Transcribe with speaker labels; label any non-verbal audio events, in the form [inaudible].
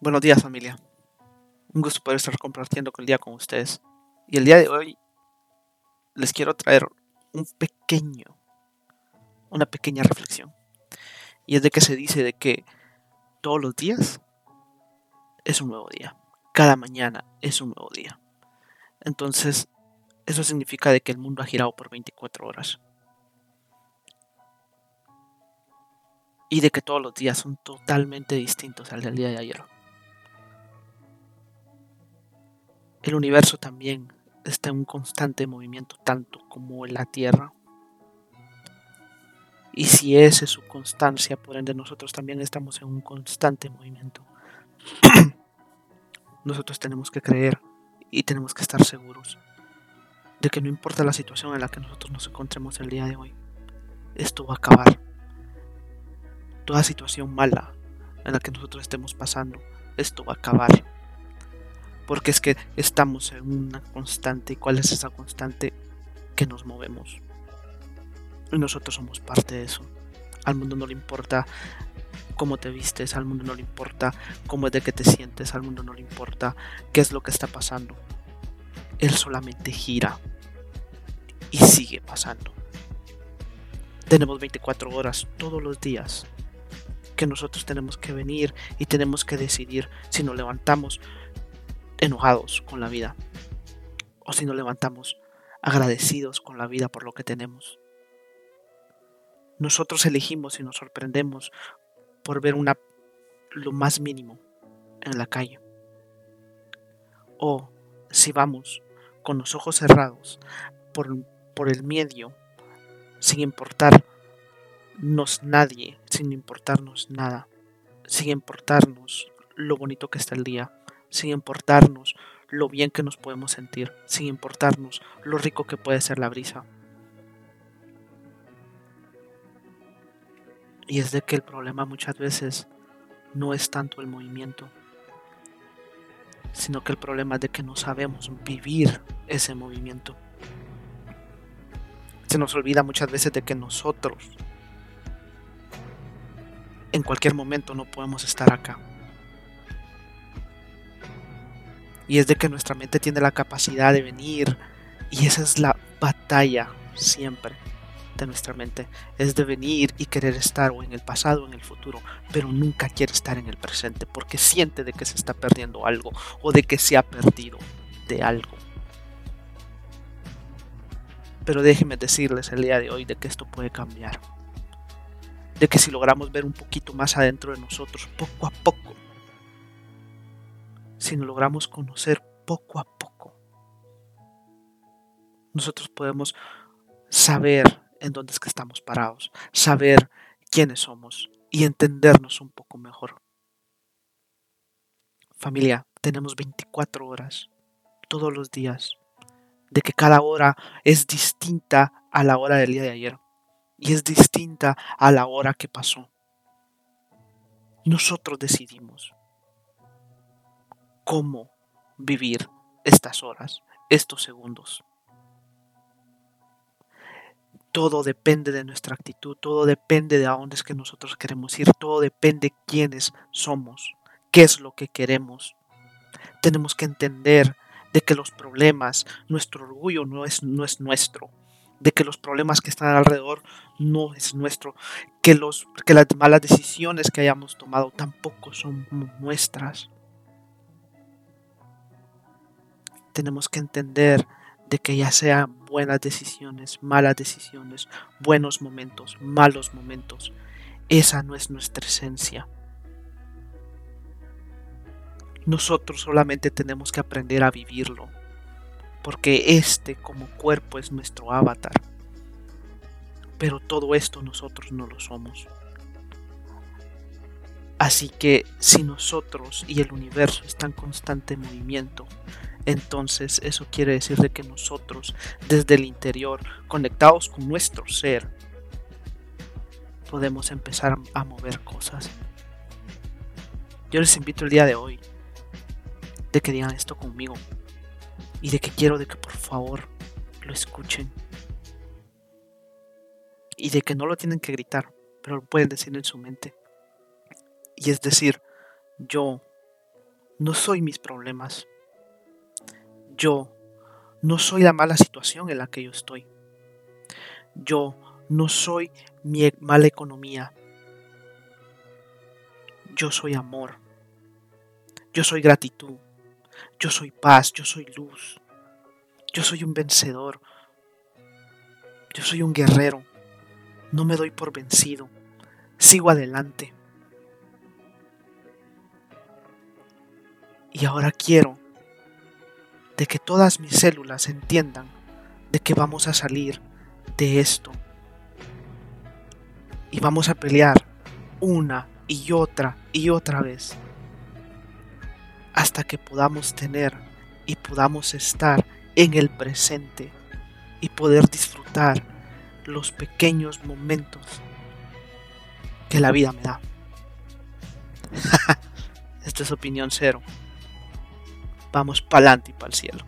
Speaker 1: Buenos días familia. Un gusto poder estar compartiendo el día con ustedes. Y el día de hoy les quiero traer un pequeño, una pequeña reflexión. Y es de que se dice de que todos los días es un nuevo día. Cada mañana es un nuevo día. Entonces, eso significa de que el mundo ha girado por 24 horas. Y de que todos los días son totalmente distintos al del día de ayer. El universo también está en un constante movimiento, tanto como la Tierra. Y si esa es su constancia, por ende nosotros también estamos en un constante movimiento. [clears throat] nosotros tenemos que creer y tenemos que estar seguros de que no importa la situación en la que nosotros nos encontremos el día de hoy, esto va a acabar. Toda situación mala en la que nosotros estemos pasando, esto va a acabar porque es que estamos en una constante. ¿Y cuál es esa constante? Que nos movemos. Y nosotros somos parte de eso. Al mundo no le importa cómo te vistes, al mundo no le importa cómo es de que te sientes, al mundo no le importa qué es lo que está pasando. Él solamente gira y sigue pasando. Tenemos 24 horas todos los días que nosotros tenemos que venir y tenemos que decidir si nos levantamos enojados con la vida o si nos levantamos agradecidos con la vida por lo que tenemos. Nosotros elegimos y nos sorprendemos por ver una lo más mínimo en la calle. O si vamos con los ojos cerrados por, por el medio, sin importarnos nadie, sin importarnos nada, sin importarnos lo bonito que está el día, sin importarnos lo bien que nos podemos sentir, sin importarnos lo rico que puede ser la brisa. Y es de que el problema muchas veces no es tanto el movimiento, sino que el problema es de que no sabemos vivir ese movimiento. Se nos olvida muchas veces de que nosotros en cualquier momento no podemos estar acá. Y es de que nuestra mente tiene la capacidad de venir. Y esa es la batalla siempre de nuestra mente. Es de venir y querer estar o en el pasado o en el futuro. Pero nunca quiere estar en el presente porque siente de que se está perdiendo algo o de que se ha perdido de algo. Pero déjenme decirles el día de hoy de que esto puede cambiar. De que si logramos ver un poquito más adentro de nosotros, poco a poco, si nos logramos conocer poco a poco, nosotros podemos saber en dónde es que estamos parados, saber quiénes somos y entendernos un poco mejor. Familia, tenemos 24 horas todos los días, de que cada hora es distinta a la hora del día de ayer y es distinta a la hora que pasó. Nosotros decidimos cómo vivir estas horas, estos segundos. Todo depende de nuestra actitud, todo depende de a dónde es que nosotros queremos ir, todo depende de quiénes somos, qué es lo que queremos. Tenemos que entender de que los problemas, nuestro orgullo no es, no es nuestro, de que los problemas que están alrededor no es nuestro, que, los, que las malas decisiones que hayamos tomado tampoco son nuestras. Tenemos que entender de que ya sean buenas decisiones, malas decisiones, buenos momentos, malos momentos, esa no es nuestra esencia. Nosotros solamente tenemos que aprender a vivirlo, porque este como cuerpo es nuestro avatar. Pero todo esto nosotros no lo somos. Así que si nosotros y el universo están en constante movimiento, entonces eso quiere decir de que nosotros desde el interior, conectados con nuestro ser, podemos empezar a mover cosas. Yo les invito el día de hoy de que digan esto conmigo y de que quiero de que por favor lo escuchen y de que no lo tienen que gritar, pero lo pueden decir en su mente. Y es decir, yo no soy mis problemas. Yo no soy la mala situación en la que yo estoy. Yo no soy mi mala economía. Yo soy amor. Yo soy gratitud. Yo soy paz. Yo soy luz. Yo soy un vencedor. Yo soy un guerrero. No me doy por vencido. Sigo adelante. Y ahora quiero de que todas mis células entiendan de que vamos a salir de esto. Y vamos a pelear una y otra y otra vez. Hasta que podamos tener y podamos estar en el presente y poder disfrutar los pequeños momentos que la vida me da. [laughs] Esta es opinión cero. Vamos para adelante y para el cielo.